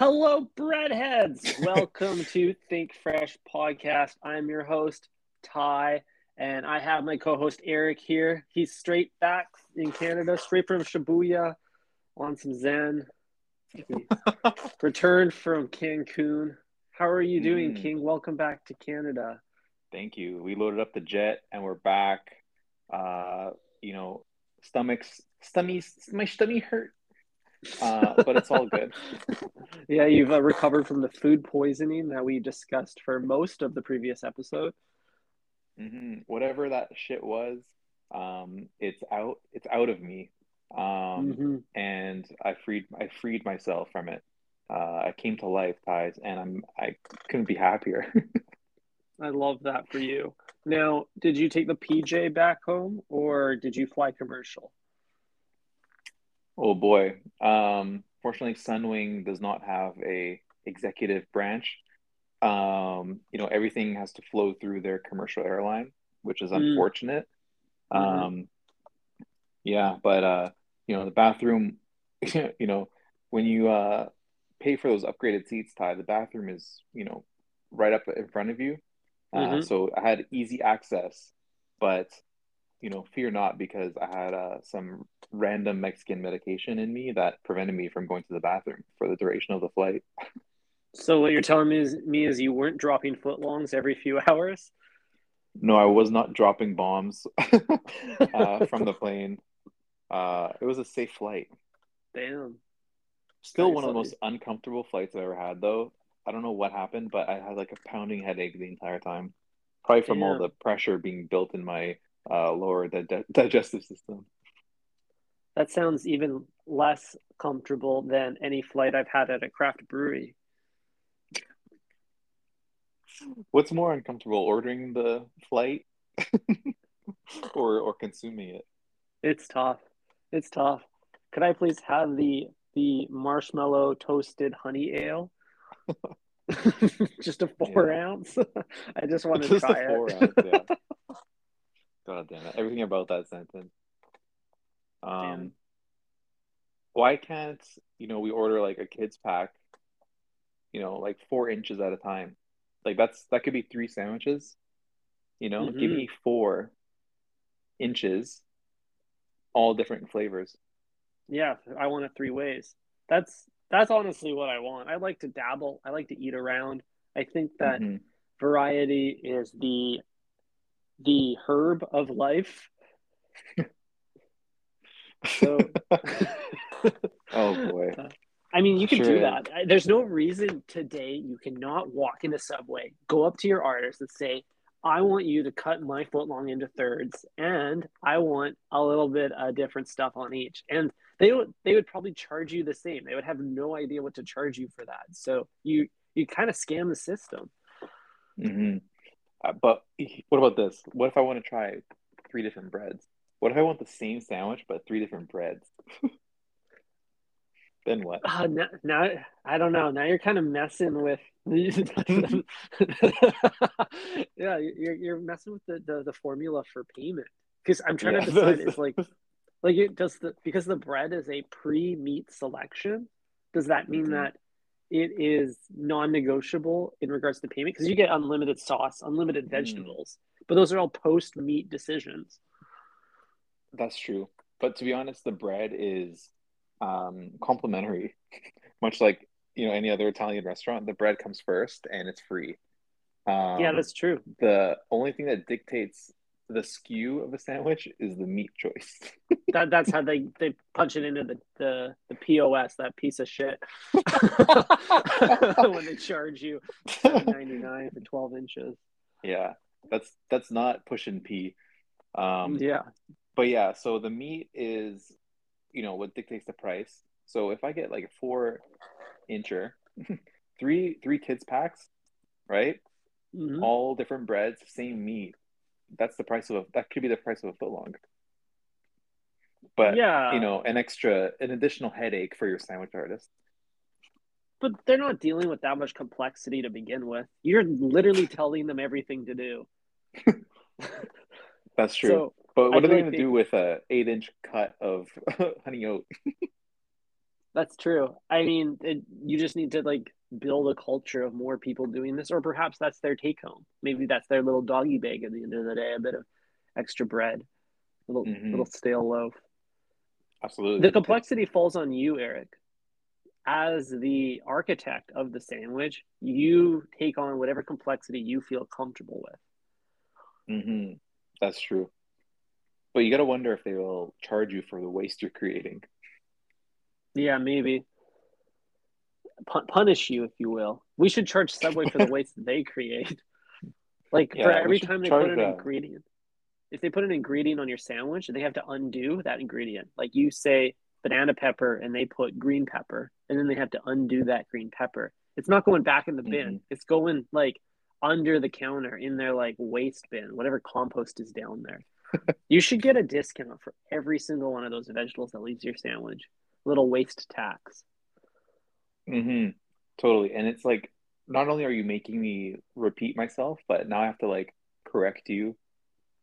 Hello, breadheads. Welcome to Think Fresh podcast. I'm your host, Ty, and I have my co-host Eric here. He's straight back in Canada, straight from Shibuya, on some Zen. Returned from Cancun. How are you doing, Mm. King? Welcome back to Canada. Thank you. We loaded up the jet and we're back. Uh, you know, stomachs, stummies, my stomach hurt, uh, but it's all good. Yeah, you've uh, recovered from the food poisoning that we discussed for most of the previous episode. hmm Whatever that shit was, um, it's out. It's out of me, um, Mhm. and I freed. I freed myself from it. Uh, I came to life, guys, and I'm. I couldn't be happier. I love that for you. Now, did you take the PJ back home or did you fly commercial? Oh boy. Um, fortunately, Sunwing does not have a executive branch. Um, you know, everything has to flow through their commercial airline, which is Mm. unfortunate. Mhm. Um, yeah, but uh, you know, the bathroom, you know, when you uh pay for those upgraded seats, Ty, the bathroom is, you know, right up in front of you. Uh, Mhm. so I had easy access, but you know, fear not because I had uh, some random Mexican medication in me that prevented me from going to the bathroom for the duration of the flight. So what you're telling me is me is you weren't dropping footlongs every few hours? No, I was not dropping bombs uh, from the plane. Uh, it was a safe flight. Damn. Still Nice one of the most uncomfortable flights I've ever had, though. I don't know what happened, but I had like a pounding headache the entire time. Probably from all the pressure being built in my uh, lower di- digestive system. That sounds even less comfortable than any flight I've had at a craft brewery. What's more uncomfortable, ordering the flight or or consuming it? It's tough. It's tough. Could I please have the the marshmallow toasted honey ale? Just a four ounce. I just want to Just try it. ounce, yeah. God damn it. Everything about that sentence. Um, Damn. why can't, you know, we order like a kids pack, you know, like four inches at a time? Like that's that could be three sandwiches, you know? Give Mhm. me four inches, all different flavors. Yeah, I want it three ways. That's that's honestly what I want. I like to dabble. I like to eat around. I think that Mhm. variety is the the herb of life. So Oh boy. I mean, you can Sure do that. There's no reason today you cannot walk in a subway, go up to your artist and say, I want you to cut my foot long into thirds, and I want a little bit of different stuff on each. And they would they would probably charge you the same. They would have no idea what to charge you for that. So you you kind of scam the system. hmm Uh, but what about this? What if I want to try three different breads? What if I want the same sandwich but three different breads? Then what? Uh, now, now I don't know. Now you're kind of messing with. yeah, you're you're messing with the, the, the formula for payment because I'm trying Yeah. to decide is like like it does the because the bread is a pre meat selection. Does that mean Mhm. that it is non-negotiable in regards to payment because you get unlimited sauce, unlimited Mm. vegetables, but those are all post meat decisions. That's true. But to be honest, the bread is um, complimentary. Much like, you know, any other Italian restaurant, the bread comes first and it's free. Um, yeah, that's true. the only thing that dictates the SKU of a sandwich is the meat choice. That that's how they they punch it into the the, the POS that piece of shit when they charge you ninety nine for twelve inches. Yeah, that's that's not pushing P. Um, yeah, but yeah, so the meat is, you know, what dictates the price. So if I get like a four incher, three three kids packs, right? Mhm. All different breads, same meat. That's the price of a, that could be the price of a footlong. But yeah, you know, an extra, an additional headache for your sandwich artist. but they're not dealing with that much complexity to begin with. You're literally telling them everything to do. That's true. So but I what are they going to do with a eight inch cut of honey oat? That's true. I mean, it, you just need to like build a culture of more people doing this, or perhaps that's their take home. Maybe that's their little doggy bag at the end of the day, a bit of extra bread, a little Mhm. little stale loaf. Absolutely. The complexity falls on you, Eric. As the architect of the sandwich, you take on whatever complexity you feel comfortable with. hmm That's true. But you got to wonder if they will charge you for the waste you're creating. Yeah, maybe. Pun- punish you, if you will. We should charge Subway for the waste that they create. Like Yeah, for every time they put an that. ingredient, if they put an ingredient on your sandwich, they have to undo that ingredient. Like you say banana pepper and they put green pepper, and then they have to undo that green pepper. It's not going back in the bin. Mhm. It's going like under the counter in their like waste bin, whatever compost is down there. you should get a discount for every single one of those vegetables that leaves your sandwich. Little waste tax. Hmm Totally. And it's like, not only are you making me repeat myself, but now I have to like correct you.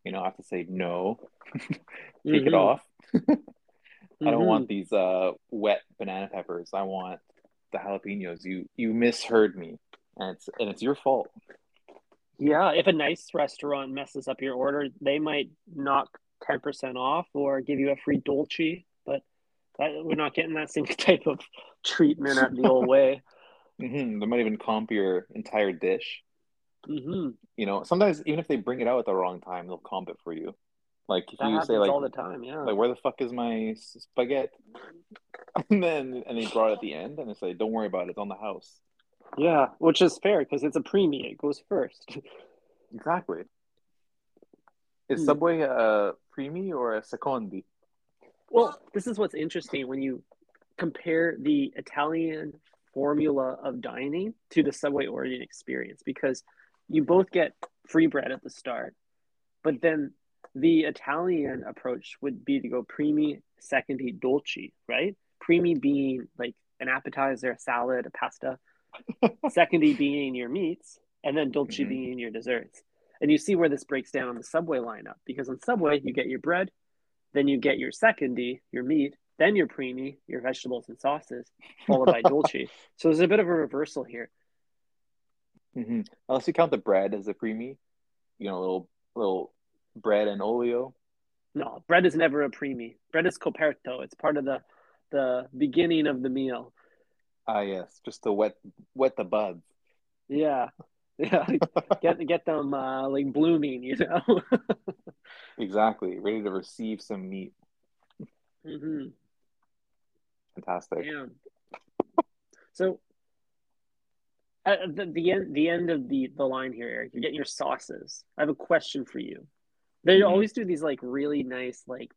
You know, I have to say no, take it Mhm. off. I don't Mhm. want these uh wet banana peppers. I want the jalapenos. You you misheard me. And it's and it's your fault. Yeah, if a nice restaurant messes up your order, they might knock 10% off or give you a free dolce, that, we're not getting that same type of treatment at the old way. hmm They might even comp your entire dish. hmm You know, sometimes even if they bring it out at the wrong time, they'll comp it for you. Like if That you say like all the time, yeah. like where the fuck is my spaghetti? And then and they brought it at the end and it's like, don't worry about it, it's on the house. Yeah, which is fair because it's a premium. It goes first. Exactly. Is Hmm. Subway a primi or a secondi? Well, this is what's interesting when you compare the Italian formula of dining to the Subway Origin experience because you both get free bread at the start, but then the Italian approach would be to go primi, secondi, dolce, right? Primi being like an appetizer, a salad, a pasta, secondi being your meats, and then dolce Mhm. being your desserts. And you see where this breaks down on the Subway lineup because on Subway you get your bread, then you get your secondi, your meat, then your primi, your vegetables and sauces, followed by dolce. So there's a bit of a reversal here. hmm Unless you count the bread as a primi, you know, little little bread and olio. No, bread is never a primi. Bread is coperto. It's part of the the beginning of the meal. Ah, yes, just to wet wet the buds. Yeah, yeah. Get get them uh, like blooming, you know. Exactly, ready to receive some meat. hmm Fantastic. Yeah. So at the, the end the end of the the line here, Eric, you're getting your sauces. I have a question for you. They Mhm. always do these like really nice like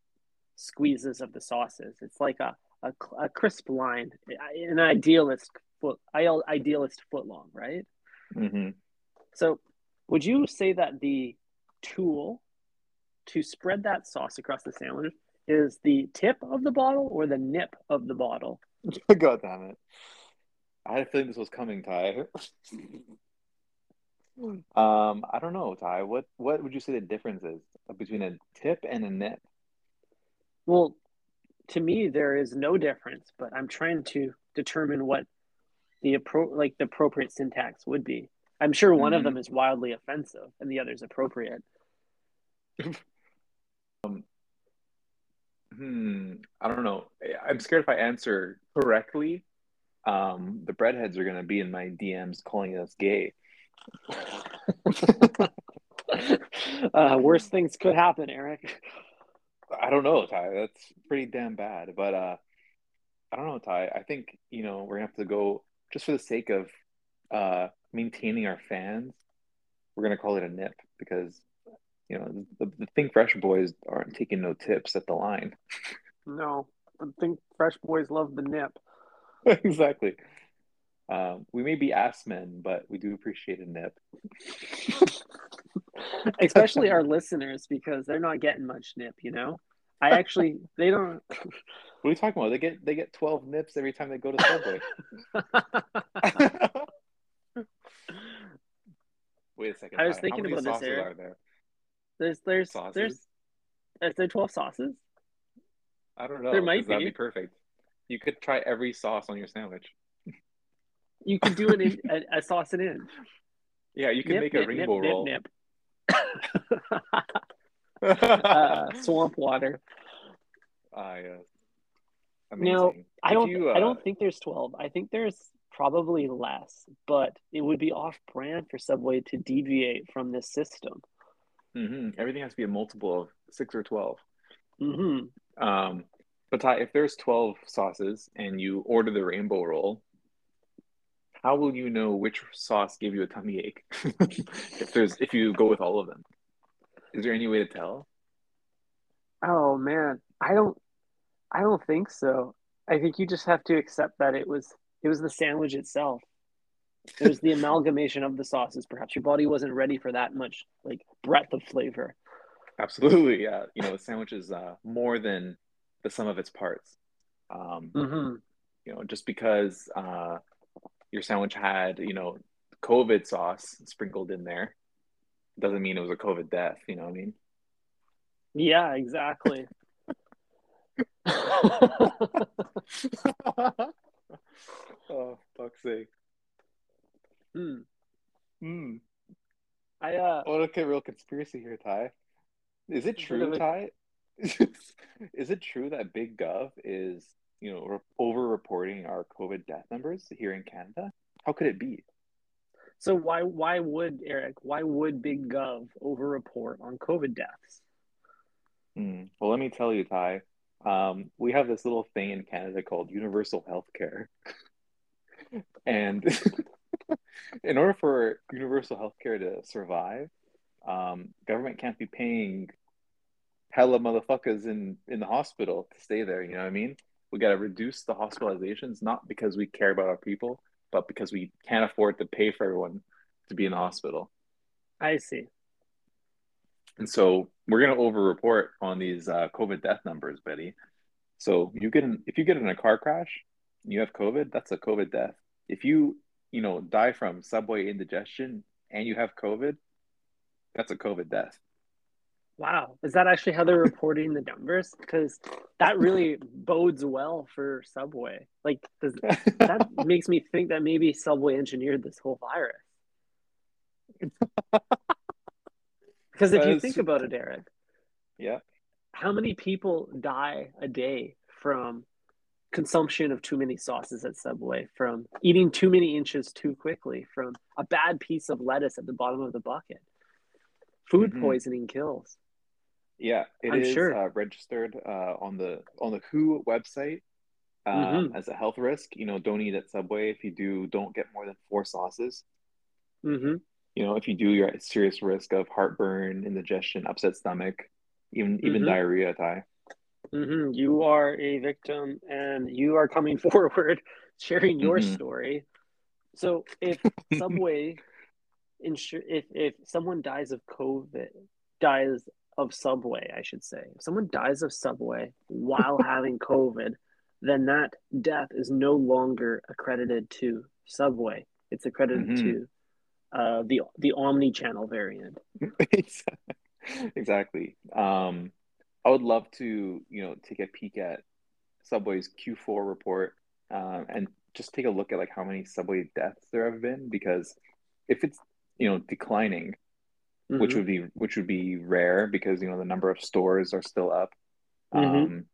squeezes of the sauces. It's like a a, a crisp line, an idealist foot idealist foot long, right? hmm So, would you say that the tool to spread that sauce across the sandwich is the tip of the bottle or the nip of the bottle? God damn it. I had a feeling this was coming, Ty. um, I don't know, Ty. What what would you say the difference is between a tip and a nip? Well, to me, there is no difference, but I'm trying to determine what the appro- like the appropriate syntax would be. I'm sure one of Mhm. them is wildly offensive and the other is appropriate. Hmm, I don't know. I'm scared if I answer correctly, um, the breadheads are gonna be in my DMs calling us gay. uh, worse things could happen, Eric. I don't know, Ty. That's pretty damn bad. But uh, I don't know, Ty. I think you know we're gonna have to go just for the sake of uh, maintaining our fans. We're gonna call it a nip because you know the, the Think Fresh boys aren't taking no tips at the line. No, I think fresh boys love the nip. exactly. Um, we may be ass men, but we do appreciate a nip. Especially our listeners because they're not getting much nip, you know? I actually they don't What are you talking about? They get they get twelve nips every time they go to Subway. Wait a second. I was thinking about this, sauces Eric. there? there's there's Sauces? there's is there twelve sauces? I don't know. There might 'cause that'd be. be perfect. You could try every sauce on your sandwich. You could do it in a, a sauce it in. Yeah, you can Nip, make a rainbow nip, roll. Nip, nip. uh, swamp water. Ah, yes. No, Amazing. I don't. you, I uh, don't think there's twelve. I think there's probably less, but it would be off brand for Subway to deviate from this system. mhm, Everything has to be a multiple of six or twelve. hmm Um, but Ty, if there's twelve sauces and you order the rainbow roll, how will you know which sauce gave you a tummy ache? if there's if you go with all of them, is there any way to tell? Oh man, I don't. I don't think so. I think you just have to accept that it was it was the sandwich itself. It was the amalgamation of the sauces. Perhaps your body wasn't ready for that much like breadth of flavor. Absolutely, yeah. You know, the sandwich is uh, more than the sum of its parts. Um, hmm you know, just because uh, your sandwich had, you know, COVID sauce sprinkled in there doesn't mean it was a COVID death. You know what I mean? Yeah, exactly. oh, fuck's sake. Hmm. Hmm. I uh What a real conspiracy here, Ty. Is it true, Ty? Is it true that Big Gov is, you know, re- over-reporting our COVID death numbers here in Canada? How could it be? so why why would Eric, why would Big Gov overreport on COVID deaths? Hmm. Well, let me tell you, Ty. Um, we have this little thing in Canada called universal health care. and in order for universal health care to survive, um, government can't be paying hella motherfuckers in, in the hospital to stay there. You know what I mean? We got to reduce the hospitalizations, not because we care about our people, but because we can't afford to pay for everyone to be in the hospital. I see. And so we're going to over-report on these uh, COVID death numbers, Betty. So you get in, if you get in a car crash, and you have COVID, that's a COVID death. If you you know die from subway indigestion and you have COVID, that's a COVID death. Wow. Is that actually how they're reporting the numbers? Because that really bodes well for Subway. Like does, that makes me think that maybe Subway engineered this whole virus. Because if you think about it, Eric, yeah, how many people die a day from consumption of too many sauces at Subway, from eating too many inches too quickly, from a bad piece of lettuce at the bottom of the bucket? Food Mhm. poisoning kills. yeah, it I'm is sure. uh, registered uh, on the on the WHO website um, Mhm. as a health risk. You know, don't eat at Subway. If you do, don't get more than four sauces. hmm You know, if you do, you're at serious risk of heartburn, indigestion, upset stomach, even even Mhm. diarrhea. Ty. hmm You are a victim and you are coming forward sharing your Mhm. story. So if Subway insure if if someone dies of COVID dies of Subway, I should say. If someone dies of Subway while having COVID, then that death is no longer accredited to Subway. It's accredited Mhm. to uh, the the Omni channel variant. exactly. Um, I would love to, you know, take a peek at Subway's Q4 report um, and just take a look at like how many Subway deaths there have been because if it's, you know, declining, which Mhm. would be which would be rare because you know the number of stores are still up. Mhm. Um,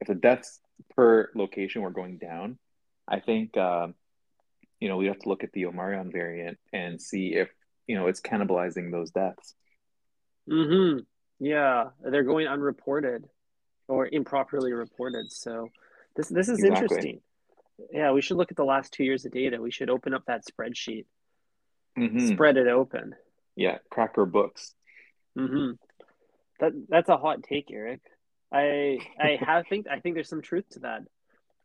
if the deaths per location were going down, I think um, you know we have to look at the Omarion variant and see if you know it's cannibalizing those deaths. hmm Yeah, they're going unreported or improperly reported. So this this is Exactly. interesting. Yeah, we should look at the last two years of data. We should open up that spreadsheet, Mhm. spread it open. Yeah, cracker books. hmm That that's a hot take, Eric. I I have think I think there's some truth to that.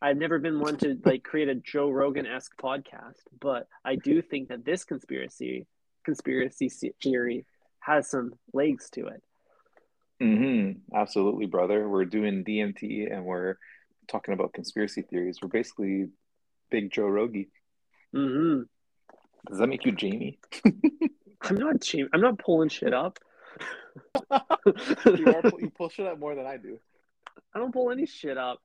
I've never been one to like create a Joe Rogan esque podcast, but I do think that this conspiracy conspiracy theory has some legs to it. hmm Absolutely, brother. We're doing DMT and we're talking about conspiracy theories. We're basically big Joe Rogie. hmm Does that make you Jamie? I'm not Jamie. I'm not pulling shit up. you, are, you pull shit up more than I do. I don't pull any shit up.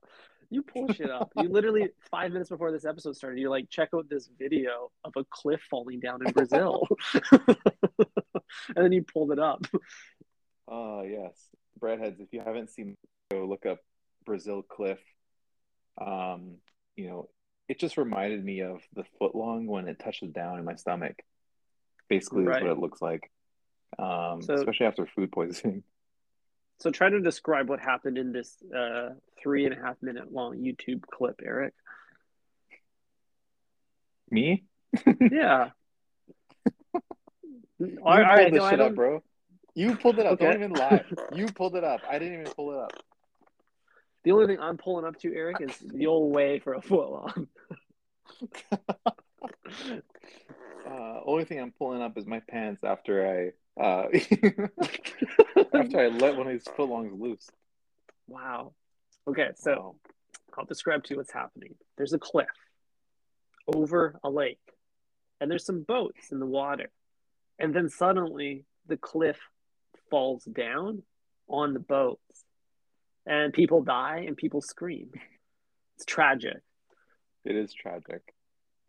You pull shit up. You literally five minutes before this episode started, you're like, check out this video of a cliff falling down in Brazil, and then you pulled it up. Oh yes, breadheads. If you haven't seen, go look up Brazil cliff. Um, you know, it just reminded me of the footlong when it touches down in my stomach. Basically, Right. is what it looks like. Um, So- especially after food poisoning. So try to describe what happened in this uh, three and a half minute long YouTube clip, Eric. Me? Yeah. All You right, pulled this no, I shit up, bro. You pulled it up. Okay. Don't even lie. You pulled it up. I didn't even pull it up. The only thing I'm pulling up to, Eric, is the old way for a foot long. Only thing I'm pulling up is my pants after I uh, after I let one of these footlongs loose. wow. Okay, so Wow. I'll describe to you what's happening. There's a cliff over a lake, and there's some boats in the water. And then suddenly the cliff falls down on the boats, and people die and people scream. It's tragic. it is tragic,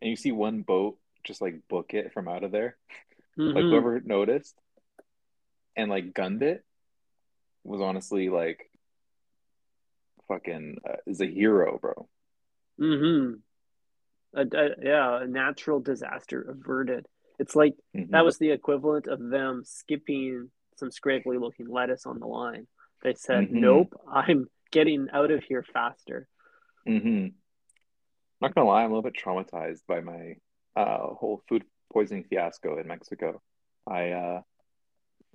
and you see one boat just like book it from out of there. Like Mhm. whoever noticed and like gunned it was honestly like fucking uh, is a hero, bro. Mm-hmm. A, a- yeah, a natural disaster averted. It's like Mhm. that was the equivalent of them skipping some scraggly looking lettuce on the line. They said, Mhm. Nope, I'm getting out of here faster. Mm-hmm. Not gonna lie, I'm a little bit traumatized by my uh, whole food poisoning fiasco in Mexico. I uh,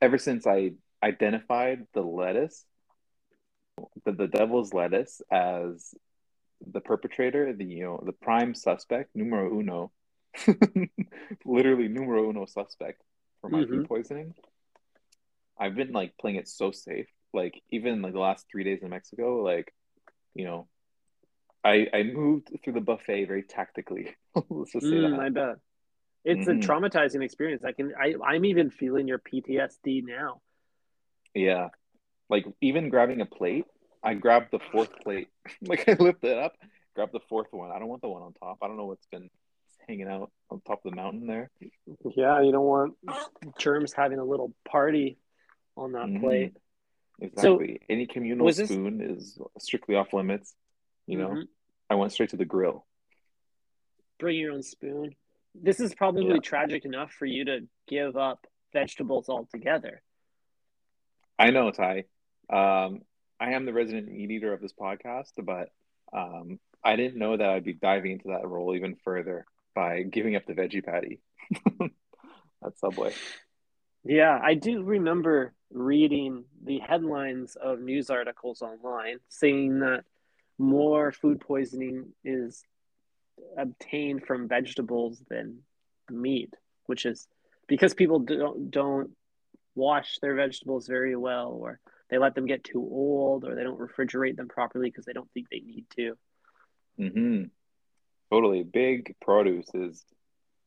ever since I identified the lettuce, the, the devil's lettuce, as the perpetrator, the you know the prime suspect, numero uno, literally numero uno suspect for my food poisoning. I've been like playing it so safe. Like even like the last three days in Mexico, like you know, I I moved through the buffet very tactically. Let's just say Mm, that. I bet. It's Mhm. a traumatizing experience. I can I, I'm even feeling your PTSD now. Yeah. Like even grabbing a plate, I grabbed the fourth plate. like I lifted it up, grabbed the fourth one. I don't want the one on top. I don't know what's been hanging out on top of the mountain there. Yeah, you don't want germs having a little party on that Mhm. plate. Exactly. Any communal this- spoon is strictly off limits. You know, Mhm. I went straight to the grill. Bring your own spoon. This is probably Yeah. tragic enough for you to give up vegetables altogether. I know, Ty. Um, I am the resident meat eater of this podcast, but um, I didn't know that I'd be diving into that role even further by giving up the veggie patty at Subway. Yeah, I do remember reading the headlines of news articles online saying that more food poisoning is obtained from vegetables than meat, which is because people don't don't wash their vegetables very well or they let them get too old or they don't refrigerate them properly because they don't think they need to. Mm-hmm. Totally. Big produce is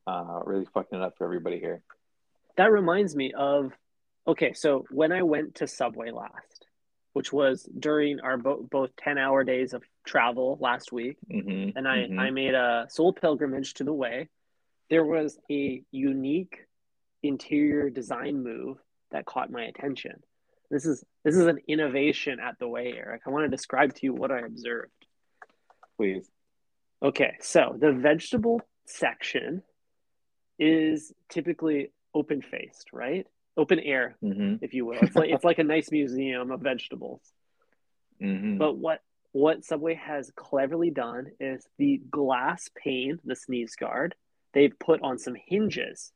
uh, really fucking it up for everybody here. That reminds me of okay, so when I went to Subway last, which was during our bo- both 10 hour days of travel last week, hmm and I, hmm I made a soul pilgrimage to the way, there was a unique interior design move that caught my attention. This is this is an innovation at the way, Eric. I want to describe to you what I observed. Please. Okay, so the vegetable section is typically open faced, right? Open air, hmm if you will. It's like it's like a nice museum of vegetables. hmm But what what Subway has cleverly done is the glass pane, the sneeze guard, they've put on some hinges.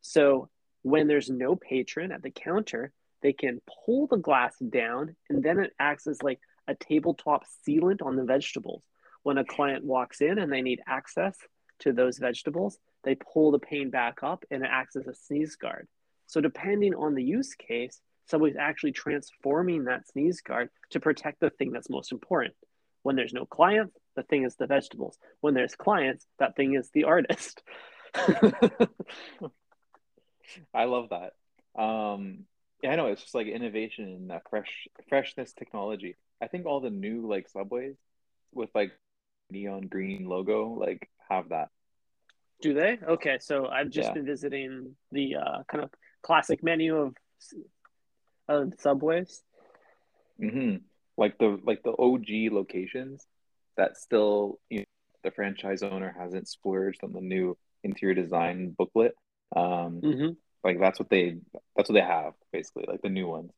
So when there's no patron at the counter, they can pull the glass down and then it acts as like a tabletop sealant on the vegetables. When a client walks in and they need access to those vegetables, they pull the pane back up and it acts as a sneeze guard. So depending on the use case, Subway's actually transforming that sneeze guard to protect the thing that's most important. When there's no client, the thing is the vegetables. When there's clients, that thing is the artist. I love that. Um, yeah, I know it's just like innovation and uh, fresh freshness technology. I think all the new like subways with like neon green logo, like have that. Do they? Okay, so I've just Yeah. been visiting the uh, kind of classic menu of of Subways. hmm Like the like the OG locations that still you know, the franchise owner hasn't splurged on the new interior design booklet. Um, Mm-hmm. like that's what they that's what they have basically, like the new ones.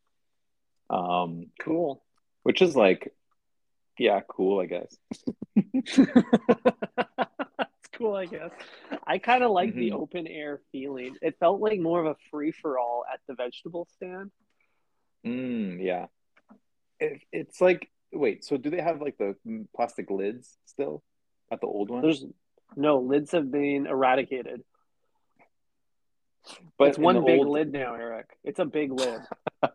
Um, Cool. which is like, yeah, cool, I guess. Cool, I guess. I kind of like the Mhm. open air feeling. It felt like more of a free for all at the vegetable stand. Mm, yeah. It, it's like, wait, so do they have like the plastic lids still at the old one? There's no lids have been eradicated. But it's one big old- lid now, Eric. It's a big lid.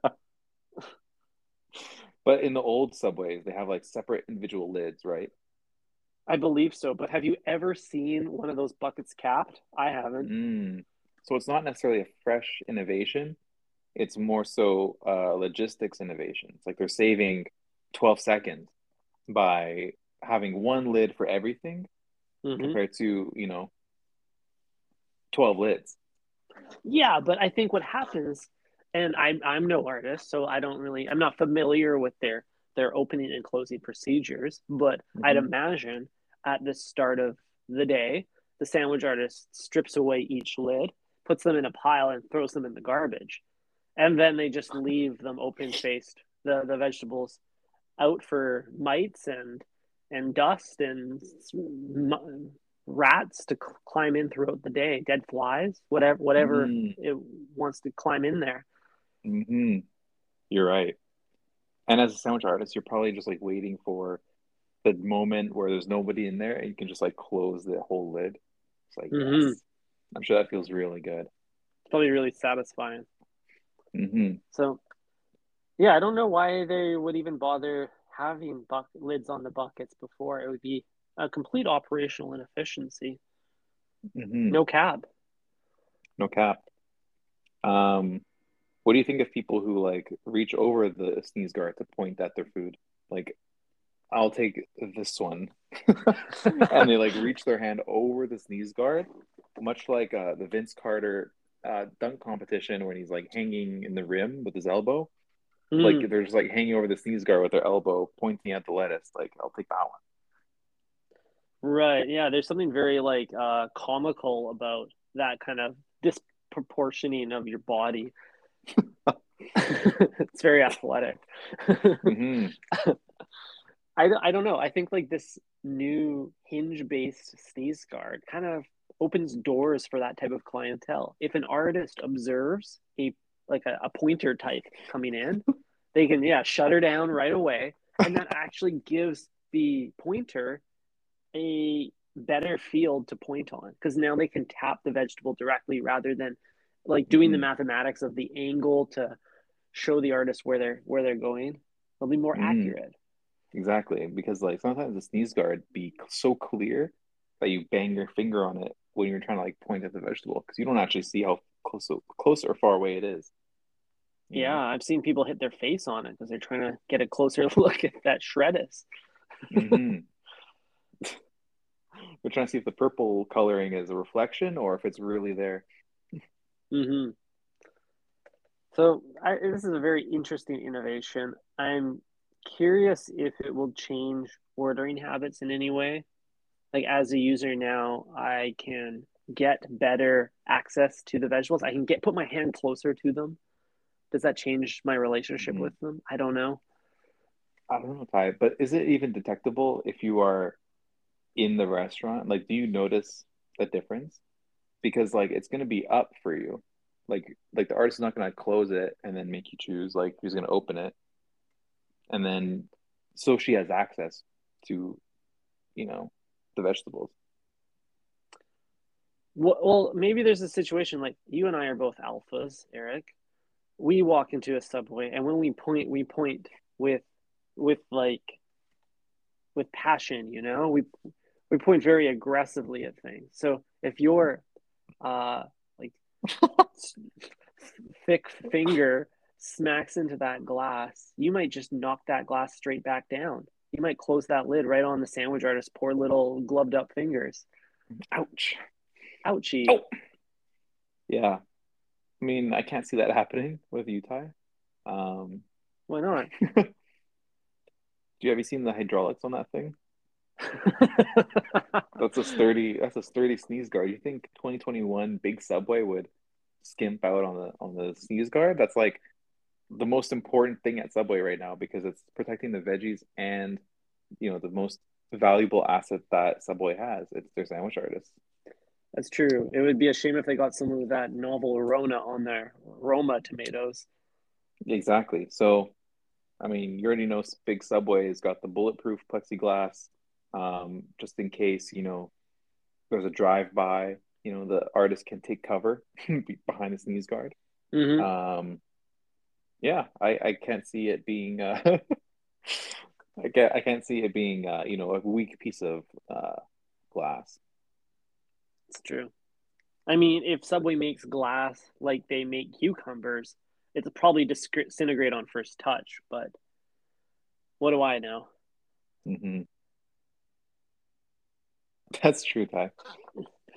But in the old subways, they have like separate individual lids, right? I believe so. But have you ever seen one of those buckets capped? I haven't. Mm. So it's not necessarily a fresh innovation. It's more so uh, logistics innovations. Like they're saving 12 seconds by having one lid for everything Mhm. compared to, you know, 12 lids. Yeah, but I think what happens, and I'm I'm no artist, so I don't really I'm not familiar with their their opening and closing procedures, but I'd Mhm. imagine at the start of the day, the sandwich artist strips away each lid, puts them in a pile, and throws them in the garbage, and then they just leave them open faced the the vegetables out for mites and and dust and rats to cl- climb in throughout the day, dead flies, whatever whatever Mhm. it wants to climb in there. hmm You're right. And as a sandwich artist, you're probably just like waiting for the moment where there's nobody in there and you can just like close the whole lid. It's like, Mhm. yes. I'm sure that feels really good. It's probably really satisfying. hmm So, yeah, I don't know why they would even bother having buck- lids on the buckets before. It would be a complete operational inefficiency. hmm No cab. No cap. Um, what do you think of people who like reach over the sneeze guard to point at their food? Like, I'll take this one. and they like reach their hand over the sneeze guard, much like uh, the Vince Carter uh, dunk competition when he's like hanging in the rim with his elbow. Mm, Like they're just like hanging over the sneeze guard with their elbow pointing at the lettuce. Like, I'll take that one. right. Yeah, there's something very like uh, comical about that kind of disproportioning of your body. it's very athletic. hmm I, I don't know. I think like this new hinge based sneeze guard kind of opens doors for that type of clientele. If an artist observes a like a, a pointer type coming in, they can yeah shut her down right away, and that actually gives the pointer a better field to point on because now they can tap the vegetable directly rather than like doing the Mhm. mathematics of the angle to show the artist where they're where they're going. They'll be more Mm. accurate. Exactly, because like sometimes the sneeze guard be so clear that you bang your finger on it when you're trying to like point at the vegetable because you don't actually see how close close or far away it is. Yeah, know? I've seen people hit their face on it because they're trying to get a closer look at that shreddus. Mhm. We're trying to see if the purple coloring is a reflection or if it's really there. hmm So I, this is a very interesting innovation. I'm curious if it will change ordering habits in any way. Like as a user now, I can get better access to the vegetables. I can get put my hand closer to them. Does that change my relationship Mhm. with them? I don't know. I don't know, Ty, but is it even detectable if you are in the restaurant? Like, do you notice the difference? Because like it's gonna be up for you. Like like the artist is not gonna close it and then make you choose. Like he's gonna open it, and then so she has access to, you know, the vegetables. Well, well, maybe there's a situation like you and I are both alphas, Eric. We walk into a subway, and when we point, we point with, with like, with passion. You know, we we point very aggressively at things. So if your, uh, like, thick finger smacks into that glass, you might just knock that glass straight back down. you might close that lid right on the sandwich artist's poor little gloved up fingers. Ouch. Ouchie. Oh. Yeah. I mean, I can't see that happening with Utah. Um, Why not? do you have you seen the hydraulics on that thing? That's a sturdy. That's a sturdy sneeze guard. You think 2021 big subway would skimp out on the on the sneeze guard? That's like the most important thing at Subway right now because it's protecting the veggies and you know the most valuable asset that Subway has. It's their sandwich artists. That's true. It would be a shame if they got some of that novel Rona on their Roma tomatoes. Exactly. So, I mean, you already know Big Subway has got the bulletproof plexiglass, um, just in case you know there's a drive by. You know, the artist can take cover behind the sneeze guard. Mm-hmm. Um, yeah, I, I can't see it being uh, I can't I can't see it being uh, you know a weak piece of uh, glass. It's true. I mean, if Subway makes glass like they make cucumbers, it's probably disintegrate on first touch. But what do I know? Mm-hmm. That's true, Ty.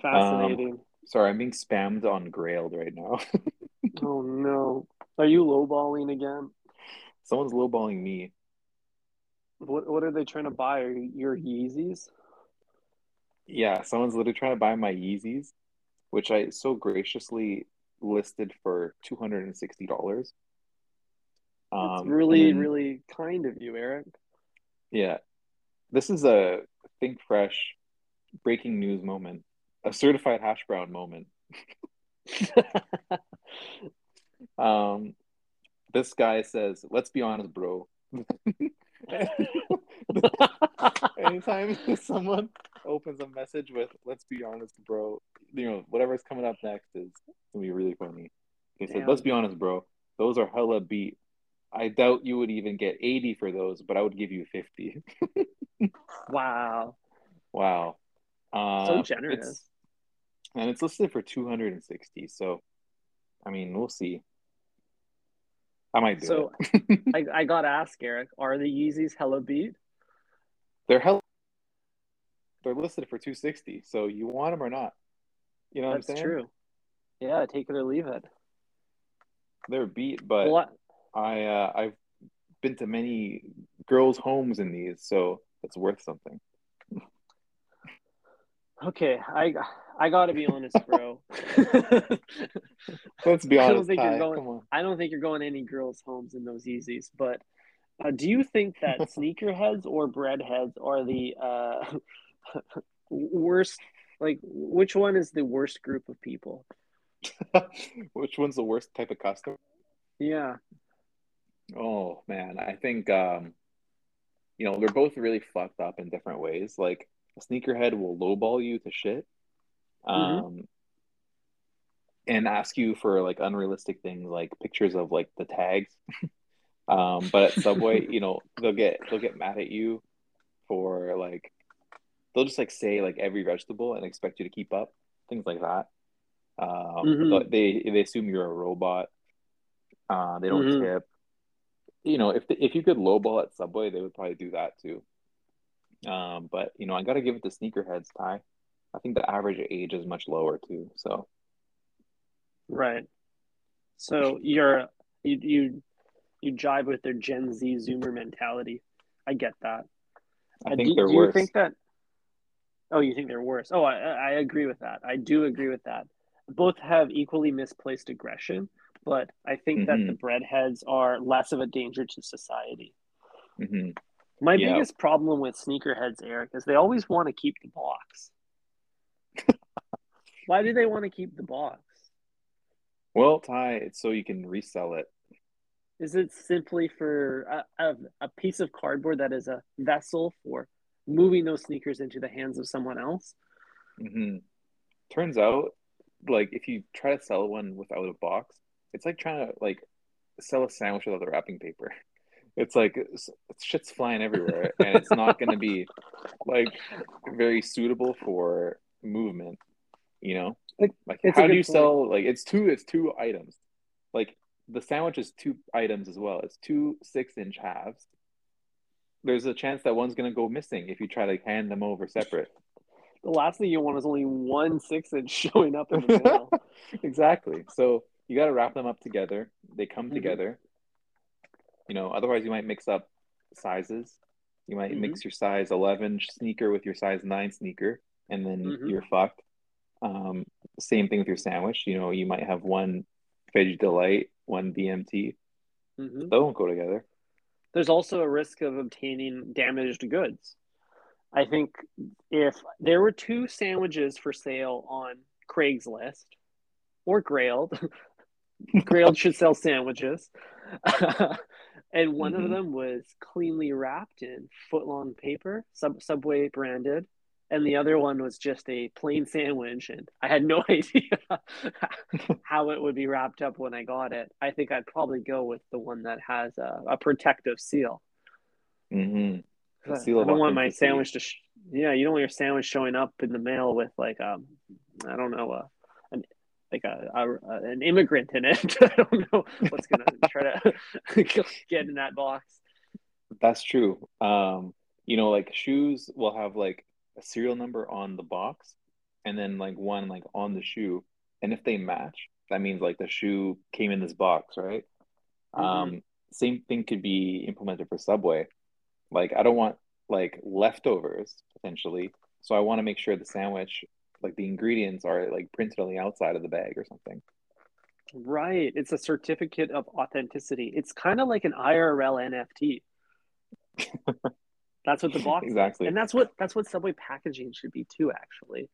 Fascinating. Um, sorry, I'm being spammed on Grailed right now. oh no. Are you lowballing again? Someone's lowballing me. What what are they trying to buy? Are your Yeezys? Yeah, someone's literally trying to buy my Yeezys, which I so graciously listed for two hundred and sixty dollars. Um, really, then, really kind of you, Eric. Yeah, this is a think fresh, breaking news moment, a certified hash brown moment. Um, this guy says, "Let's be honest, bro." Anytime someone opens a message with "Let's be honest, bro," you know whatever's coming up next is gonna be really funny. He said, "Let's be honest, bro. Those are hella beat. I doubt you would even get eighty for those, but I would give you 50. wow. Wow. Uh, so generous. It's, and it's listed for 260. So, I mean, we'll see. I might do so, I, I got to ask, Eric, are the Yeezys hella beat? They're hella. They're listed for 260. So you want them or not? You know That's what I'm saying? true. Yeah, take it or leave it. They're beat, but what? I uh, I've been to many girls' homes in these, so it's worth something. Okay, I I gotta be honest, bro. Let's be honest. I don't think Ty. you're going. I don't think you're going any girls' homes in those Yeezys. But uh, do you think that sneakerheads or breadheads are the uh, worst? Like, which one is the worst group of people? which one's the worst type of customer? Yeah. Oh man, I think um, you know they're both really fucked up in different ways. Like a sneakerhead will lowball you to shit. Um, mm-hmm. and ask you for like unrealistic things like pictures of like the tags um, but at subway you know they'll get they'll get mad at you for like they'll just like say like every vegetable and expect you to keep up things like that um, mm-hmm. they they assume you're a robot uh, they don't mm-hmm. tip you know if if you could lowball at subway they would probably do that too um, but you know, I got to give it to sneakerheads, Ty. I think the average age is much lower too. So, right. So you're you you you jive with their Gen Z Zoomer mentality. I get that. I think do, they're do worse. you think that? Oh, you think they're worse? Oh, I I agree with that. I do agree with that. Both have equally misplaced aggression, but I think mm-hmm. that the breadheads are less of a danger to society. Mm-hmm. My yeah. biggest problem with sneakerheads, Eric, is they always want to keep the box. Why do they want to keep the box? Well, Ty, it's so you can resell it. Is it simply for a, a, a piece of cardboard that is a vessel for moving those sneakers into the hands of someone else? Mm-hmm. Turns out, like if you try to sell one without a box, it's like trying to like sell a sandwich without the wrapping paper it's like it's, shit's flying everywhere and it's not going to be like very suitable for movement you know like, like how do you point. sell like it's two it's two items like the sandwich is two items as well it's two six inch halves there's a chance that one's gonna go missing if you try to hand them over separate. The last thing you want is only one six inch showing up in the mail. exactly. So you got to wrap them up together. They come Mhm. together. You know, otherwise you might mix up sizes. You might Mhm. mix your size 11 sneaker with your size 9 sneaker, and then Mhm. you're fucked. Um, same thing with your sandwich. You know, you might have one veggie delight, one BMT. hmm They won't go together. There's also a risk of obtaining damaged goods. I think if there were two sandwiches for sale on Craigslist or Grailed, Grailed should sell sandwiches, and one of Mhm. them was cleanly wrapped in footlong paper, sub- Subway branded, and the other one was just a plain sandwich, and I had no idea how it would be wrapped up when I got it. I think I'd probably go with the one that has a, a protective seal. hmm I seal of don't want my sandwich to. Sh- yeah, you don't want your sandwich showing up in the mail with like um, I don't know, uh, an like a, a an immigrant in it. I don't know what's gonna try to get in that box. That's true. Um, you know, like shoes will have like a serial number on the box and then like one like on the shoe. And if they match, that means like the shoe came in this box, right? Mhm. Um, same thing could be implemented for Subway. Like I don't want like leftovers potentially. So I want to make sure the sandwich, like the ingredients are like printed on the outside of the bag or something. Right, it's a certificate of authenticity. It's kind of like an IRL NFT. That's what the box is. Exactly. and that's what that's what Subway packaging should be too. Actually,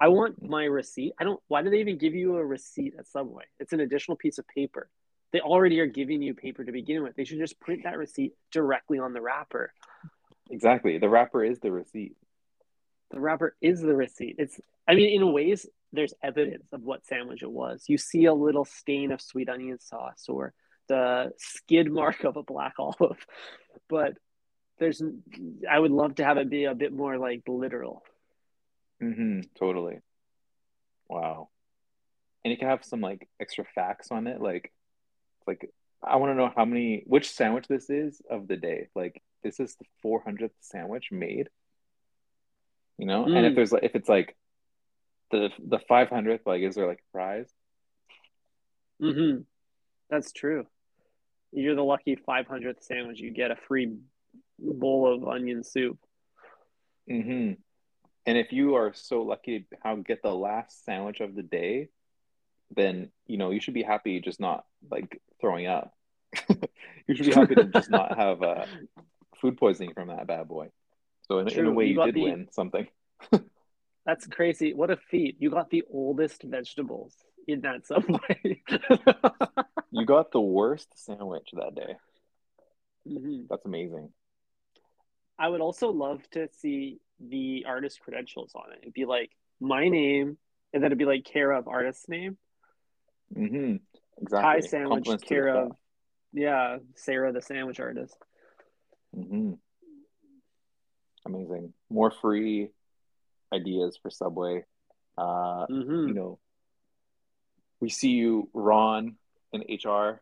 I want mm-hmm. my receipt. I don't. Why do they even give you a receipt at Subway? It's an additional piece of paper. They already are giving you paper to begin with. They should just print that receipt directly on the wrapper. Exactly. The wrapper is the receipt. The wrapper is the receipt. It's. I mean, in ways, there's evidence of what sandwich it was. You see a little stain of sweet onion sauce or the skid mark of a black olive, but there's. I would love to have it be a bit more like literal. Mm-hmm, totally. Wow. And you can have some like extra facts on it. Like, like I want to know how many, which sandwich this is of the day. Like, this is this the 400th sandwich made? You know, and if Mm. there's like, if it's like the the 500th, like, is there like a prize? Mm-hmm. That's true. You're the lucky 500th sandwich. You get a free bowl of onion soup. Mm-hmm. And if you are so lucky to how get the last sandwich of the day, then you know you should be happy just not like throwing up. you should be happy to just not have uh, food poisoning from that bad boy. So in, in a way, You you, did the- win something. That's crazy. What a feat. You got the oldest vegetables in that subway. You got the worst sandwich that day. Mhm. That's amazing. I would also love to see the artist credentials on it. It'd be like my name, and then it'd be like care of artist's name. Mm-hmm. Exactly. Thai sandwich, Compliments care of, yeah, Sarah the sandwich artist. Mm-hmm. Amazing. More free ideas for Subway. Uh, hmm you know, we see you, Ron, in HR.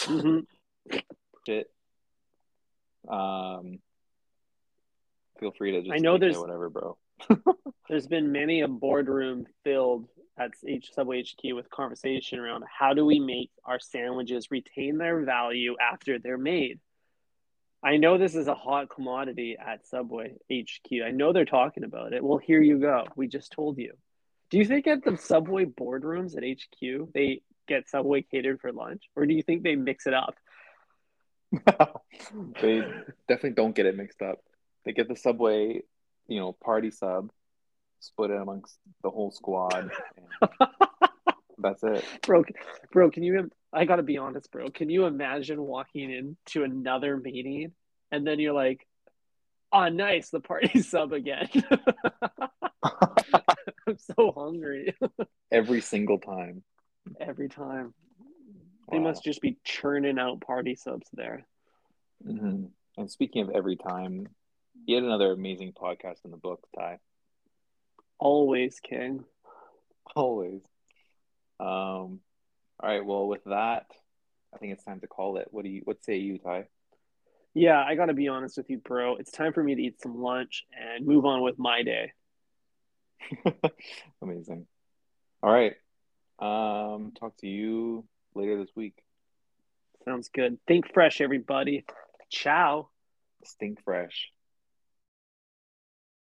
Mm-hmm. Shit. Um, feel free to just I know take it, there's- whatever, bro. There's been many a boardroom filled at H Subway HQ with conversation around how do we make our sandwiches retain their value after they're made. I know this is a hot commodity at Subway HQ. I know they're talking about it. Well, here you go. We just told you. Do you think at the Subway boardrooms at HQ they get Subway catered for lunch, or do you think they mix it up? they definitely don't get it mixed up. They get the Subway, you know, party sub, split it amongst the whole squad. And that's it. bro bro can you i gotta be honest bro can you imagine walking into another meeting and then you're like oh nice the party sub again i'm so hungry Every single time. every time they must just be churning out party subs there hmm And speaking of every time, yet another amazing podcast in the book, Ty. always king Always. Um, all right. Well, with that, I think it's time to call it. What do you? What say you, Ty? Yeah, I got to be honest with you, bro. It's time for me to eat some lunch and move on with my day. Amazing. All right. Um, talk to you later this week. Sounds good. Think fresh, everybody. Ciao. Stink fresh.